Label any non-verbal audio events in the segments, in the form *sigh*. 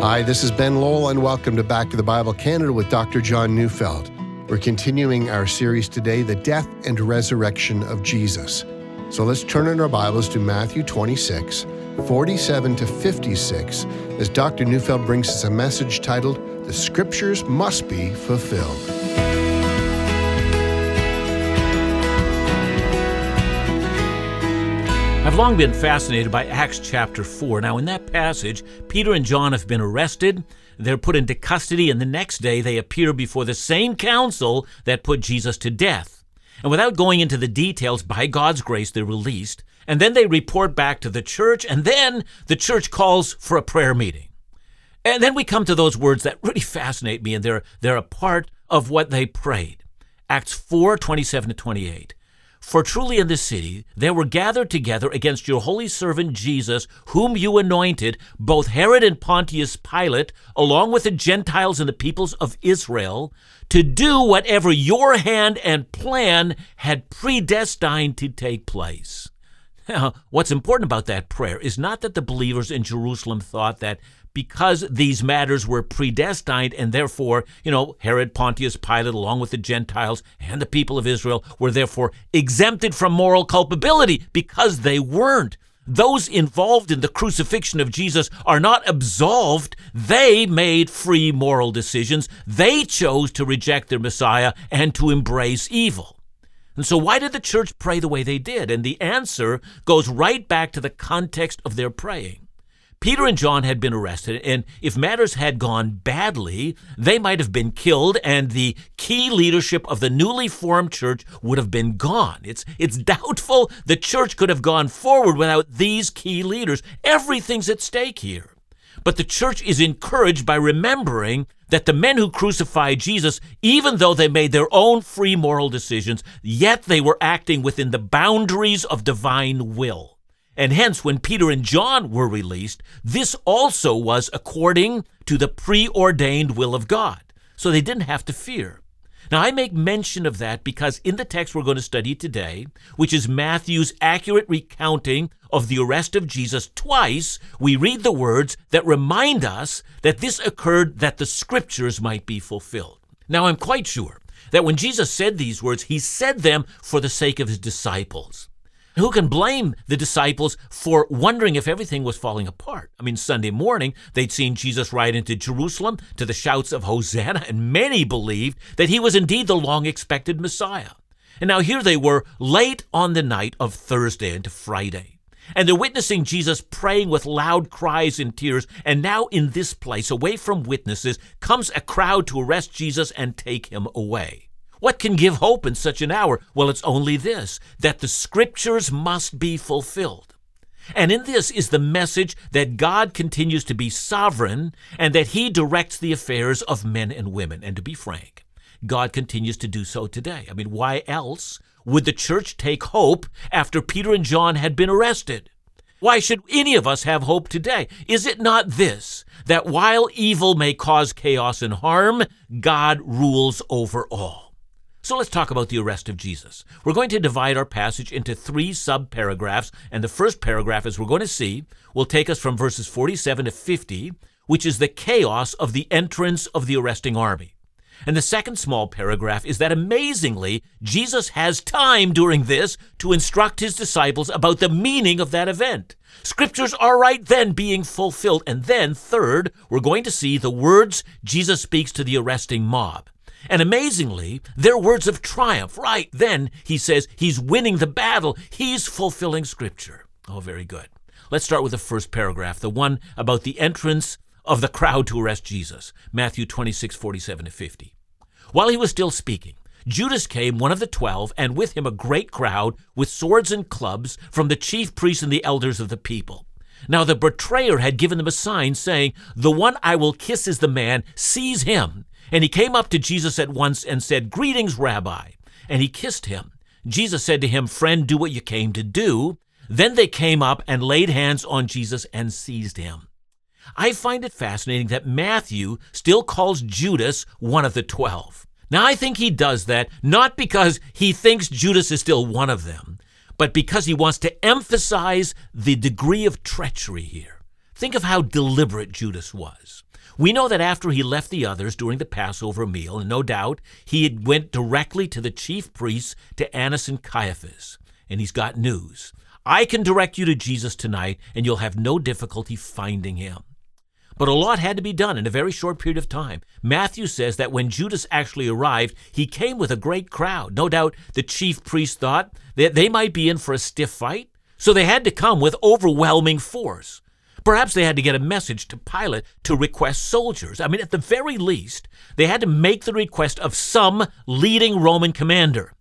Hi, this is Ben Lowell, and welcome to Back to the Bible Canada with Dr. John Neufeld. We're continuing our series today, The Death and Resurrection of Jesus. So let's turn in our Bibles to Matthew 26, 47 to 56, as Dr. Neufeld brings us a message titled, The Scriptures Must Be Fulfilled. I've long been fascinated by Acts chapter 4. Now, in that passage, Peter and John have been arrested. They're put into custody, and the next day they appear before the same council that put Jesus to death. And without going into the details, by God's grace, they're released. And then they report back to the church, and then the church calls for a prayer meeting. And then we come to those words that really fascinate me, and they're, they're a part of what they prayed. Acts 4 27 to 28. For truly in this city there were gathered together against your holy servant Jesus, whom you anointed, both Herod and Pontius Pilate, along with the Gentiles and the peoples of Israel, to do whatever your hand and plan had predestined to take place. Now, what's important about that prayer is not that the believers in Jerusalem thought that because these matters were predestined and therefore, you know, Herod, Pontius Pilate, along with the Gentiles and the people of Israel, were therefore exempted from moral culpability because they weren't. Those involved in the crucifixion of Jesus are not absolved. They made free moral decisions. They chose to reject their Messiah and to embrace evil. And so, why did the church pray the way they did? And the answer goes right back to the context of their praying. Peter and John had been arrested, and if matters had gone badly, they might have been killed, and the key leadership of the newly formed church would have been gone. It's, it's doubtful the church could have gone forward without these key leaders. Everything's at stake here. But the church is encouraged by remembering that the men who crucified Jesus, even though they made their own free moral decisions, yet they were acting within the boundaries of divine will. And hence, when Peter and John were released, this also was according to the preordained will of God. So they didn't have to fear. Now, I make mention of that because in the text we're going to study today, which is Matthew's accurate recounting of the arrest of Jesus, twice we read the words that remind us that this occurred that the scriptures might be fulfilled. Now, I'm quite sure that when Jesus said these words, he said them for the sake of his disciples. Who can blame the disciples for wondering if everything was falling apart? I mean, Sunday morning, they'd seen Jesus ride into Jerusalem to the shouts of Hosanna, and many believed that he was indeed the long expected Messiah. And now here they were, late on the night of Thursday into Friday. And they're witnessing Jesus praying with loud cries and tears. And now, in this place, away from witnesses, comes a crowd to arrest Jesus and take him away. What can give hope in such an hour? Well, it's only this that the scriptures must be fulfilled. And in this is the message that God continues to be sovereign and that he directs the affairs of men and women. And to be frank, God continues to do so today. I mean, why else would the church take hope after Peter and John had been arrested? Why should any of us have hope today? Is it not this, that while evil may cause chaos and harm, God rules over all? So let's talk about the arrest of Jesus. We're going to divide our passage into three sub paragraphs, and the first paragraph, as we're going to see, will take us from verses 47 to 50, which is the chaos of the entrance of the arresting army. And the second small paragraph is that amazingly, Jesus has time during this to instruct his disciples about the meaning of that event. Scriptures are right then being fulfilled. And then, third, we're going to see the words Jesus speaks to the arresting mob. And amazingly, they're words of triumph. Right then, he says he's winning the battle. He's fulfilling Scripture. Oh, very good. Let's start with the first paragraph, the one about the entrance of the crowd to arrest Jesus. Matthew 26, 47 to 50. While he was still speaking, Judas came, one of the twelve, and with him a great crowd with swords and clubs from the chief priests and the elders of the people. Now the betrayer had given them a sign, saying, The one I will kiss is the man, seize him. And he came up to Jesus at once and said, Greetings, Rabbi. And he kissed him. Jesus said to him, Friend, do what you came to do. Then they came up and laid hands on Jesus and seized him. I find it fascinating that Matthew still calls Judas one of the twelve. Now, I think he does that not because he thinks Judas is still one of them, but because he wants to emphasize the degree of treachery here. Think of how deliberate Judas was. We know that after he left the others during the Passover meal, and no doubt he had went directly to the chief priests, to Annas and Caiaphas, and he's got news. I can direct you to Jesus tonight, and you'll have no difficulty finding him. But a lot had to be done in a very short period of time. Matthew says that when Judas actually arrived, he came with a great crowd. No doubt the chief priests thought that they might be in for a stiff fight, so they had to come with overwhelming force. Perhaps they had to get a message to Pilate to request soldiers. I mean, at the very least, they had to make the request of some leading Roman commander.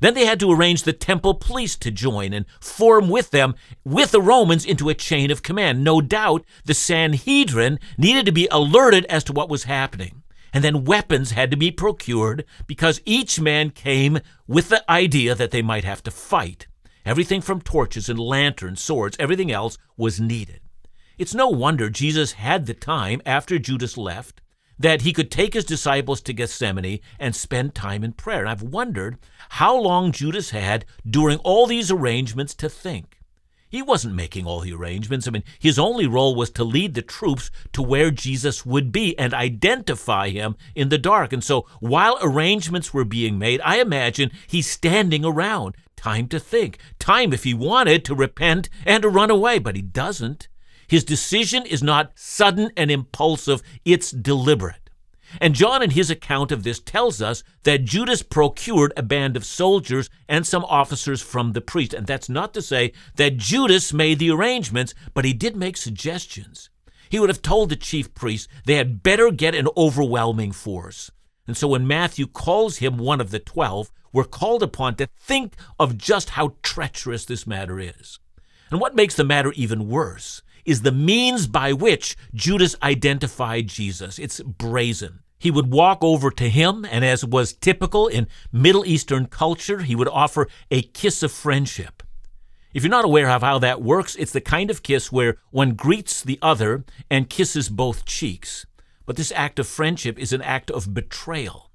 Then they had to arrange the temple police to join and form with them, with the Romans, into a chain of command. No doubt the Sanhedrin needed to be alerted as to what was happening. And then weapons had to be procured because each man came with the idea that they might have to fight. Everything from torches and lanterns, swords, everything else was needed. It's no wonder Jesus had the time after Judas left that he could take his disciples to Gethsemane and spend time in prayer. And I've wondered how long Judas had during all these arrangements to think. He wasn't making all the arrangements. I mean, his only role was to lead the troops to where Jesus would be and identify him in the dark. And so while arrangements were being made, I imagine he's standing around. Time to think. Time, if he wanted, to repent and to run away, but he doesn't. His decision is not sudden and impulsive, it's deliberate. And John, in his account of this, tells us that Judas procured a band of soldiers and some officers from the priest. And that's not to say that Judas made the arrangements, but he did make suggestions. He would have told the chief priests they had better get an overwhelming force. And so when Matthew calls him one of the twelve, we're called upon to think of just how treacherous this matter is. And what makes the matter even worse is the means by which Judas identified Jesus. It's brazen. He would walk over to him, and as was typical in Middle Eastern culture, he would offer a kiss of friendship. If you're not aware of how that works, it's the kind of kiss where one greets the other and kisses both cheeks. But this act of friendship is an act of betrayal.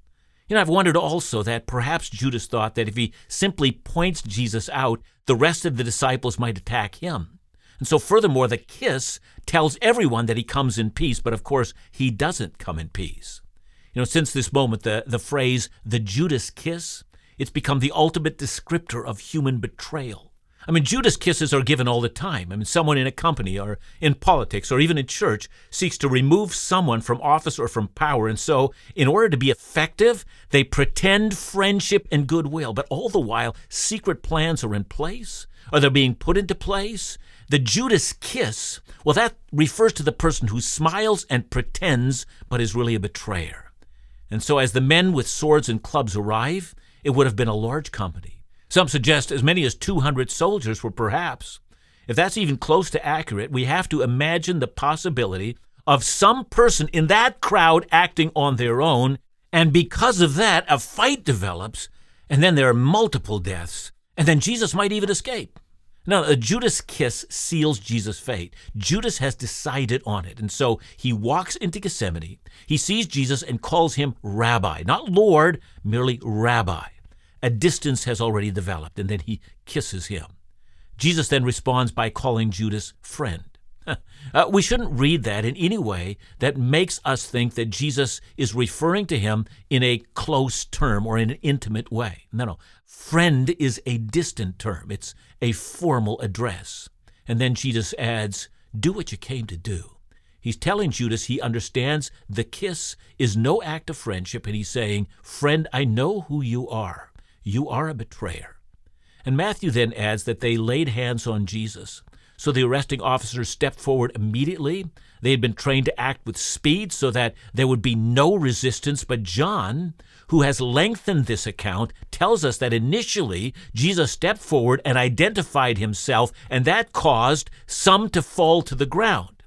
You know, I've wondered also that perhaps Judas thought that if he simply points Jesus out, the rest of the disciples might attack him. And so, furthermore, the kiss tells everyone that he comes in peace, but of course, he doesn't come in peace. You know, since this moment, the, the phrase, the Judas kiss, it's become the ultimate descriptor of human betrayal. I mean, Judas kisses are given all the time. I mean, someone in a company or in politics or even in church seeks to remove someone from office or from power. And so, in order to be effective, they pretend friendship and goodwill. But all the while, secret plans are in place or they're being put into place. The Judas kiss, well, that refers to the person who smiles and pretends but is really a betrayer. And so, as the men with swords and clubs arrive, it would have been a large company. Some suggest as many as 200 soldiers were perhaps. If that's even close to accurate, we have to imagine the possibility of some person in that crowd acting on their own, and because of that, a fight develops, and then there are multiple deaths, and then Jesus might even escape. Now, a Judas kiss seals Jesus' fate. Judas has decided on it. And so he walks into Gethsemane. He sees Jesus and calls him Rabbi, not Lord, merely Rabbi. A distance has already developed, and then he kisses him. Jesus then responds by calling Judas friend. *laughs* Uh, we shouldn't read that in any way that makes us think that Jesus is referring to him in a close term or in an intimate way. No, no. Friend is a distant term, it's a formal address. And then Jesus adds, Do what you came to do. He's telling Judas he understands the kiss is no act of friendship, and he's saying, Friend, I know who you are. You are a betrayer. And Matthew then adds that they laid hands on Jesus. So the arresting officers stepped forward immediately. They had been trained to act with speed so that there would be no resistance. But John, who has lengthened this account, tells us that initially Jesus stepped forward and identified himself, and that caused some to fall to the ground.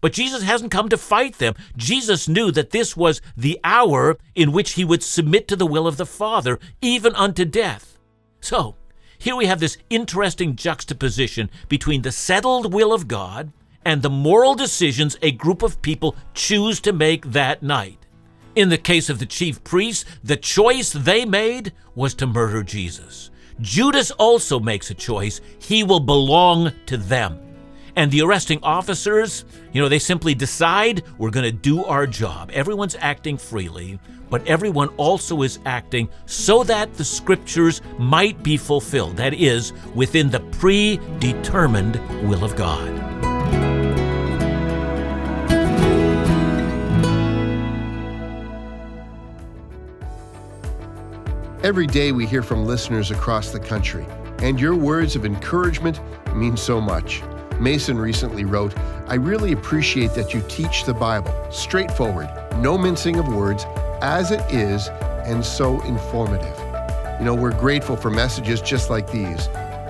But Jesus hasn't come to fight them. Jesus knew that this was the hour in which he would submit to the will of the Father, even unto death. So, here we have this interesting juxtaposition between the settled will of God and the moral decisions a group of people choose to make that night. In the case of the chief priests, the choice they made was to murder Jesus. Judas also makes a choice. He will belong to them. And the arresting officers, you know, they simply decide we're going to do our job. Everyone's acting freely, but everyone also is acting so that the scriptures might be fulfilled. That is, within the predetermined will of God. Every day we hear from listeners across the country, and your words of encouragement mean so much. Mason recently wrote, I really appreciate that you teach the Bible, straightforward, no mincing of words, as it is, and so informative. You know, we're grateful for messages just like these,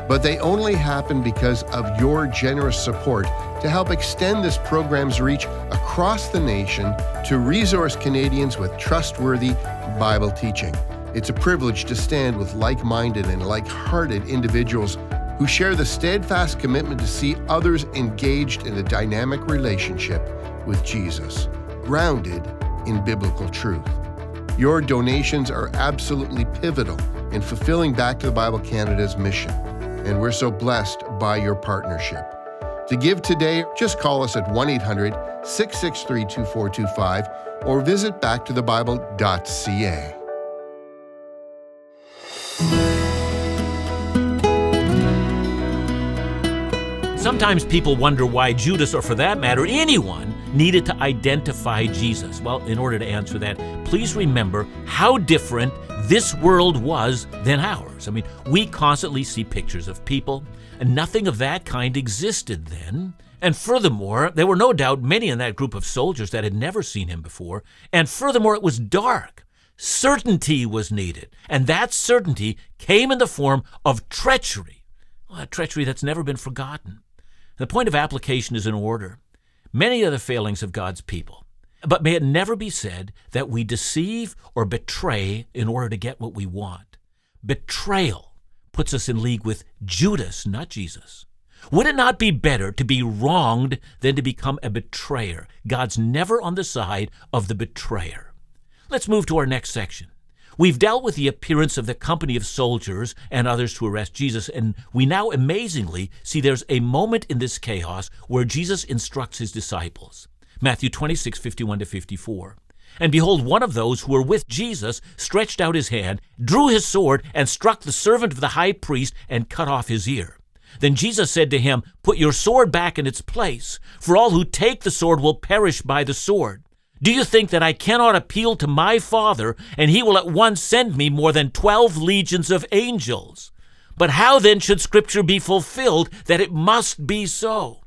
but they only happen because of your generous support to help extend this program's reach across the nation to resource Canadians with trustworthy Bible teaching. It's a privilege to stand with like minded and like hearted individuals who share the steadfast commitment to see others engaged in a dynamic relationship with Jesus, grounded in biblical truth. Your donations are absolutely pivotal in fulfilling Back to the Bible Canada's mission, and we're so blessed by your partnership. To give today, just call us at 1 800 663 2425 or visit backtothebible.ca. Sometimes people wonder why Judas, or for that matter, anyone, needed to identify Jesus. Well, in order to answer that, please remember how different this world was than ours. I mean, we constantly see pictures of people, and nothing of that kind existed then. And furthermore, there were no doubt many in that group of soldiers that had never seen him before. And furthermore, it was dark. Certainty was needed. And that certainty came in the form of treachery. Well, a treachery that's never been forgotten. The point of application is in order. Many are the failings of God's people. But may it never be said that we deceive or betray in order to get what we want. Betrayal puts us in league with Judas, not Jesus. Would it not be better to be wronged than to become a betrayer? God's never on the side of the betrayer. Let's move to our next section. We've dealt with the appearance of the company of soldiers and others to arrest Jesus, and we now amazingly see there's a moment in this chaos where Jesus instructs his disciples. Matthew 26, 51 to 54. And behold, one of those who were with Jesus stretched out his hand, drew his sword, and struck the servant of the high priest, and cut off his ear. Then Jesus said to him, Put your sword back in its place, for all who take the sword will perish by the sword. Do you think that I cannot appeal to my Father, and he will at once send me more than twelve legions of angels? But how then should Scripture be fulfilled that it must be so?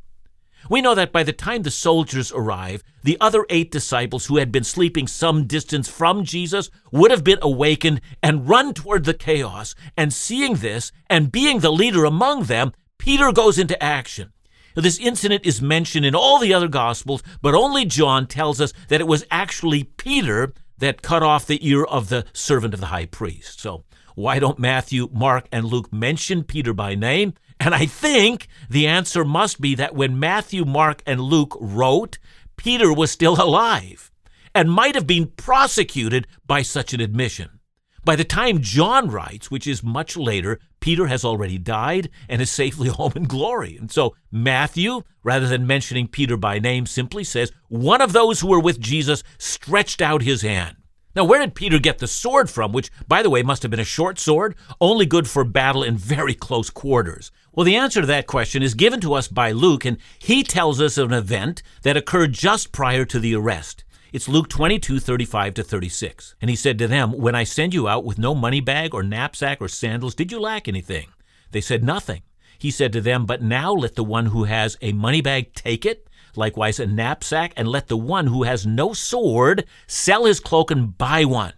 We know that by the time the soldiers arrive, the other eight disciples who had been sleeping some distance from Jesus would have been awakened and run toward the chaos. And seeing this, and being the leader among them, Peter goes into action. This incident is mentioned in all the other Gospels, but only John tells us that it was actually Peter that cut off the ear of the servant of the high priest. So, why don't Matthew, Mark, and Luke mention Peter by name? And I think the answer must be that when Matthew, Mark, and Luke wrote, Peter was still alive and might have been prosecuted by such an admission. By the time John writes, which is much later, Peter has already died and is safely *laughs* home in glory. And so Matthew, rather than mentioning Peter by name, simply says, One of those who were with Jesus stretched out his hand. Now, where did Peter get the sword from, which, by the way, must have been a short sword, only good for battle in very close quarters? Well, the answer to that question is given to us by Luke, and he tells us of an event that occurred just prior to the arrest. It's Luke 22, 35 to 36. And he said to them, When I send you out with no money bag or knapsack or sandals, did you lack anything? They said, Nothing. He said to them, But now let the one who has a money bag take it, likewise a knapsack, and let the one who has no sword sell his cloak and buy one.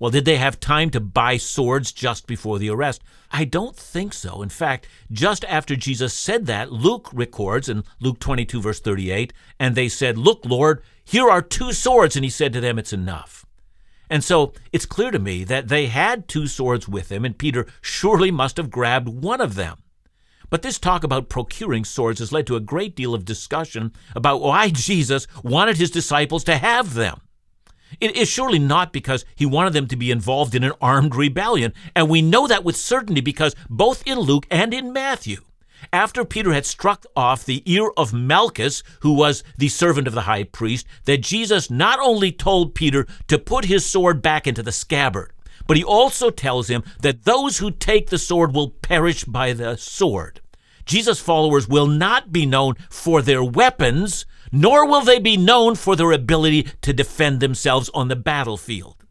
Well, did they have time to buy swords just before the arrest? I don't think so. In fact, just after Jesus said that, Luke records in Luke 22, verse 38, and they said, Look, Lord, here are two swords. And he said to them, It's enough. And so it's clear to me that they had two swords with them, and Peter surely must have grabbed one of them. But this talk about procuring swords has led to a great deal of discussion about why *laughs* Jesus wanted his disciples to have them. It is surely not because he wanted them to be involved in an armed rebellion, and we know that with certainty because both in Luke and in Matthew, after Peter had struck off the ear of Malchus, who was the servant of the high priest, that Jesus not only told Peter to put his sword back into the scabbard, but he also tells him that those who take the sword will perish by the sword. Jesus' followers will not be known for their weapons, nor will they be known for their ability to defend themselves on the battlefield.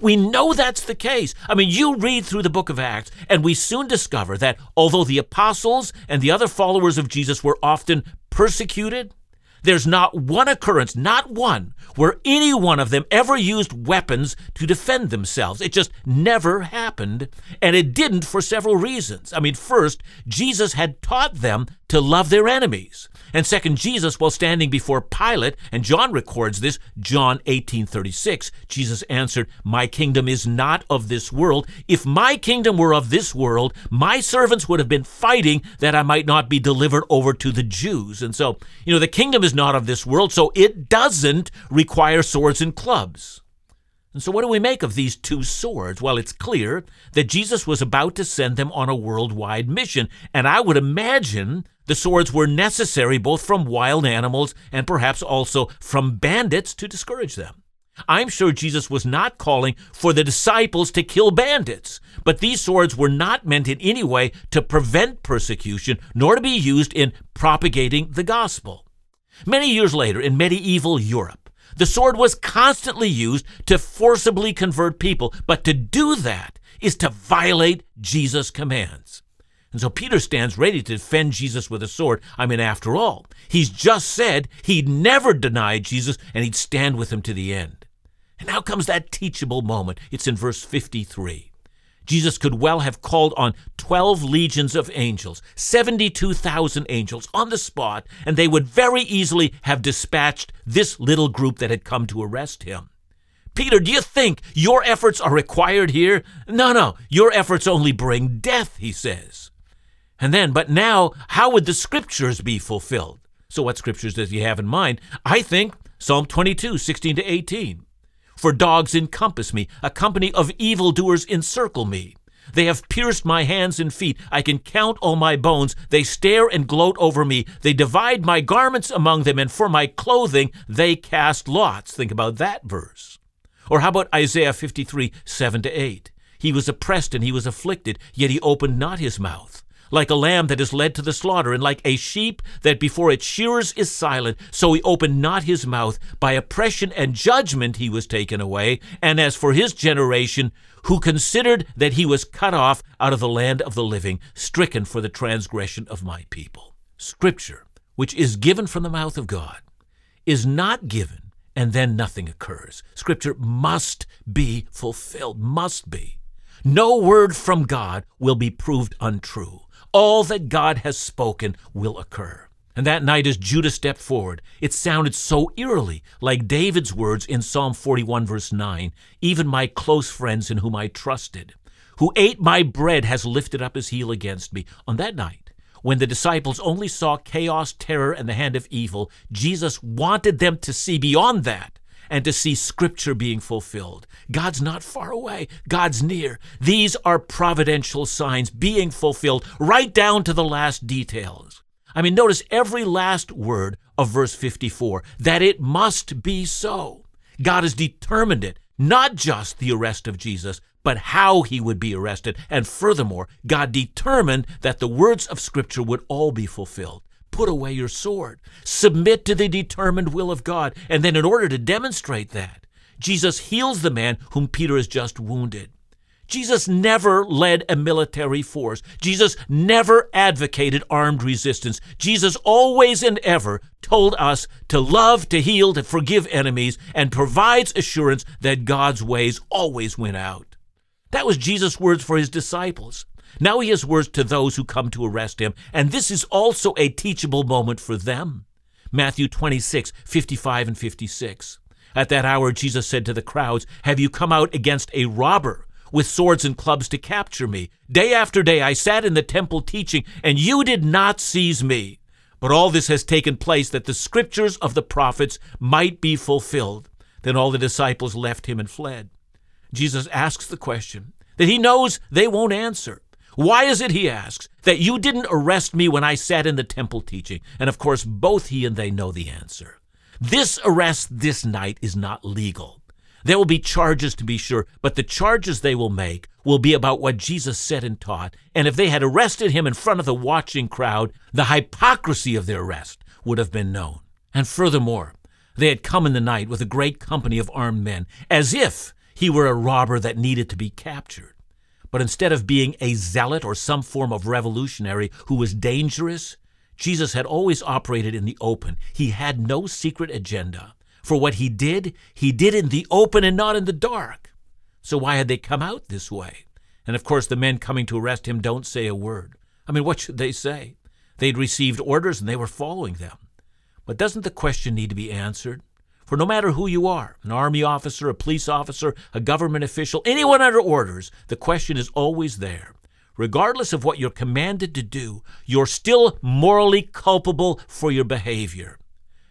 We know that's the case. I mean, you read through the book of Acts, and we soon discover that although the apostles and the other followers of Jesus were often persecuted, there's not one occurrence, not one, where any one of them ever used weapons to defend themselves. It just never happened, and it didn't for several reasons. I mean, first, Jesus had taught them to love their enemies. And second, Jesus, while standing before Pilate, and John records this, John 18:36, Jesus answered, "My kingdom is not of this world. If my kingdom were of this world, my servants would have been fighting that I might not be delivered over to the Jews." And so, you know, the kingdom is not of this world, so it doesn't require swords and clubs. And so, what do we make of these two swords? Well, it's clear that Jesus was about to send them on a worldwide mission. And I would imagine the swords were necessary both from wild animals and perhaps also from bandits to discourage them. I'm sure Jesus was not calling for the disciples to kill bandits, but these swords were not meant in any way to prevent persecution nor to be used in propagating the gospel. Many years later, in medieval Europe, the sword was constantly used to forcibly convert people, but to do that is to violate Jesus' commands. And so Peter stands ready to defend Jesus with a sword. I mean, after all, he's just said he'd never deny Jesus and he'd stand with him to the end. And now comes that teachable moment. It's in verse 53. Jesus could well have called on 12 legions of angels, 72,000 angels on the spot, and they would very easily have dispatched this little group that had come to arrest him. Peter, do you think your efforts are required here? No, no, your efforts only bring death, he says. And then, but now, how would the scriptures be fulfilled? So, what scriptures does he have in mind? I think Psalm 22, 16 to 18. For dogs encompass me, a company of evildoers encircle me. They have pierced my hands and feet. I can count all my bones. They stare and gloat over me. They divide my garments among them, and for my clothing they cast lots. Think about that verse. Or how about Isaiah 53, 7 to 8? He was oppressed and he was afflicted, yet he opened not his mouth like a lamb that is led to the slaughter, and like a sheep that before its shearers is silent, so he opened not his mouth. By oppression and judgment he was taken away. And as for his generation, who considered that he was cut off out of the land of the living, stricken for the transgression of my people. Scripture, which is given from the mouth of God, is not given and then nothing occurs. Scripture must be fulfilled, must be. No word from God will be proved untrue all that God has spoken will occur. And that night, as Judas stepped forward, it sounded so eerily like David's words in Psalm 41, verse 9 Even my close friends in whom I trusted, who ate my bread, has lifted up his heel against me. On that night, when the disciples only saw chaos, terror, and the hand of evil, Jesus wanted them to see beyond that and to see Scripture being fulfilled. God's not far away, God's near. These are providential signs being fulfilled right down to the last details. I mean, notice every last word of verse 54 that it must be so. God has determined it, not just the arrest of Jesus, but how he would be arrested. And furthermore, God determined that the words of Scripture would all be fulfilled put away your sword. Submit to the determined will of God. And then, in order to demonstrate that, Jesus heals the man whom Peter has just wounded. Jesus never led a military force. Jesus never advocated armed resistance. Jesus always and ever told us to love, to heal, to forgive enemies, and provides assurance that God's ways always win out. That was Jesus' words for his disciples. Now he has words to those who come to arrest him, and this is also a teachable moment for them. Matthew 26, 55 and 56. At that hour, Jesus said to the crowds, Have you come out against a robber with swords and clubs to capture me? Day after day I sat in the temple teaching, and you did not seize me. But all this has taken place that the scriptures of the prophets might be fulfilled. Then all the disciples left him and fled. Jesus asks the question that he knows they won't answer. Why is it, he asks, that you didn't arrest me when I sat in the temple teaching? And of course, both he and they know the answer. This arrest this night is not legal. There will be charges to be sure, but the charges they will make will be about what Jesus said and taught. And if they had arrested him in front of the watching crowd, the hypocrisy of their arrest would have been known. And furthermore, they had come in the night with a great company of armed men, as if he were a robber that needed to be captured. But instead of being a zealot or some form of revolutionary who was dangerous, Jesus had always operated in the open. He had no secret agenda. For what he did, he did in the open and not in the dark. So why had they come out this way? And of course, the men coming to arrest him don't say a word. I mean, what should they say? They'd received orders and they were following them. But doesn't the question need to be answered? For no matter who you are, an army officer, a police officer, a government official, anyone under orders, the question is always there. Regardless of what you're commanded to do, you're still morally culpable for your behavior.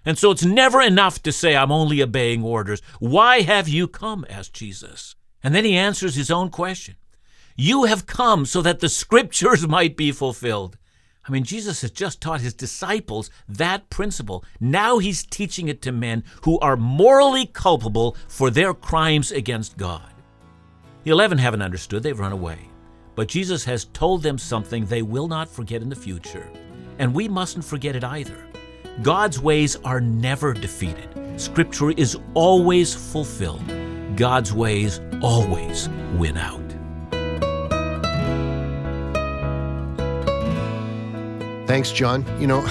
And so it's never enough to say, I'm only obeying orders. Why have you come? asked Jesus. And then he answers his own question. You have come so that the scriptures *laughs* might be fulfilled. I mean, Jesus has just taught his disciples that principle. Now he's teaching it to men who are morally culpable for their crimes against God. The eleven haven't understood, they've run away. But Jesus has told them something they will not forget in the future. And we mustn't forget it either. God's ways are never defeated. Scripture is always fulfilled. God's ways always win out. Thanks, John. You know,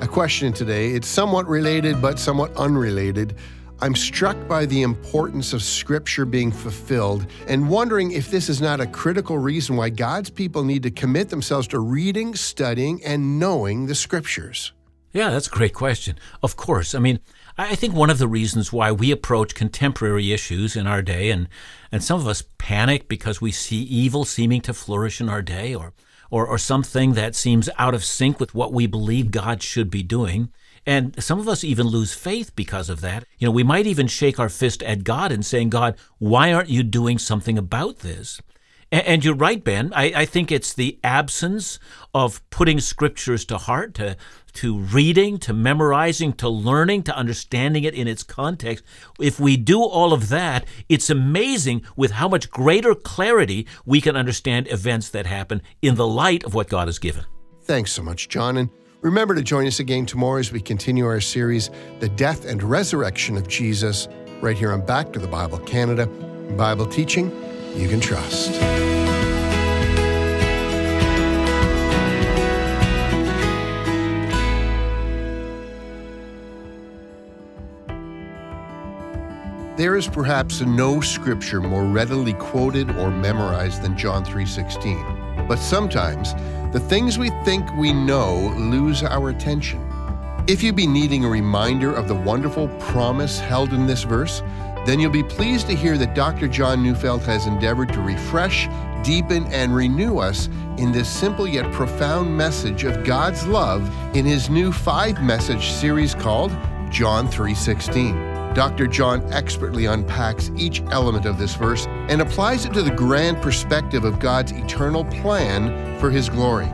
a question today. It's somewhat related, but somewhat unrelated. I'm struck by the importance of Scripture being fulfilled and wondering if this is not a critical reason why God's people need to commit themselves to reading, studying, and knowing the Scriptures. Yeah, that's a great question. Of course. I mean, I think one of the reasons why we approach contemporary issues in our day, and, and some of us panic because we see evil seeming to flourish in our day, or, or, or something that seems out of sync with what we believe God should be doing. And some of us even lose faith because of that. You know, we might even shake our fist at God and saying, God, why aren't you doing something about this? And you're right, Ben. I, I, think it's the absence of putting scriptures to heart, to to reading, to memorizing, to learning, to understanding it in its context. If we do all of that, it's amazing with how much greater clarity we can understand events that happen in the light of what God has given. Thanks so much, John. And remember to join us again tomorrow as we continue our series, The Death and Resurrection of Jesus, right here on Back to the Bible Canada. Bible teaching you can trust. There is perhaps no scripture more readily quoted or memorized than John 3:16. But sometimes the things we think we know lose our attention. If you be needing a reminder of the wonderful promise held in this verse, then you'll be pleased to hear that Dr. John Neufeld has endeavored to refresh, deepen, and renew us in this simple yet profound message of God's love in his new five message series called John 3:16. Dr. John expertly unpacks each element of this verse and applies it to the grand perspective of God's eternal plan for His glory.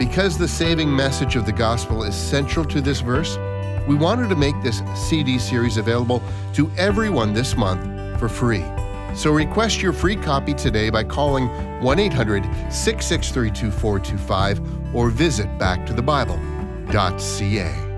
Because the saving message of the gospel is central to this verse, we wanted to make this CD series available to everyone this month for free. So request your free copy today by calling 1 800 663 2425 or visit backtothebible.ca.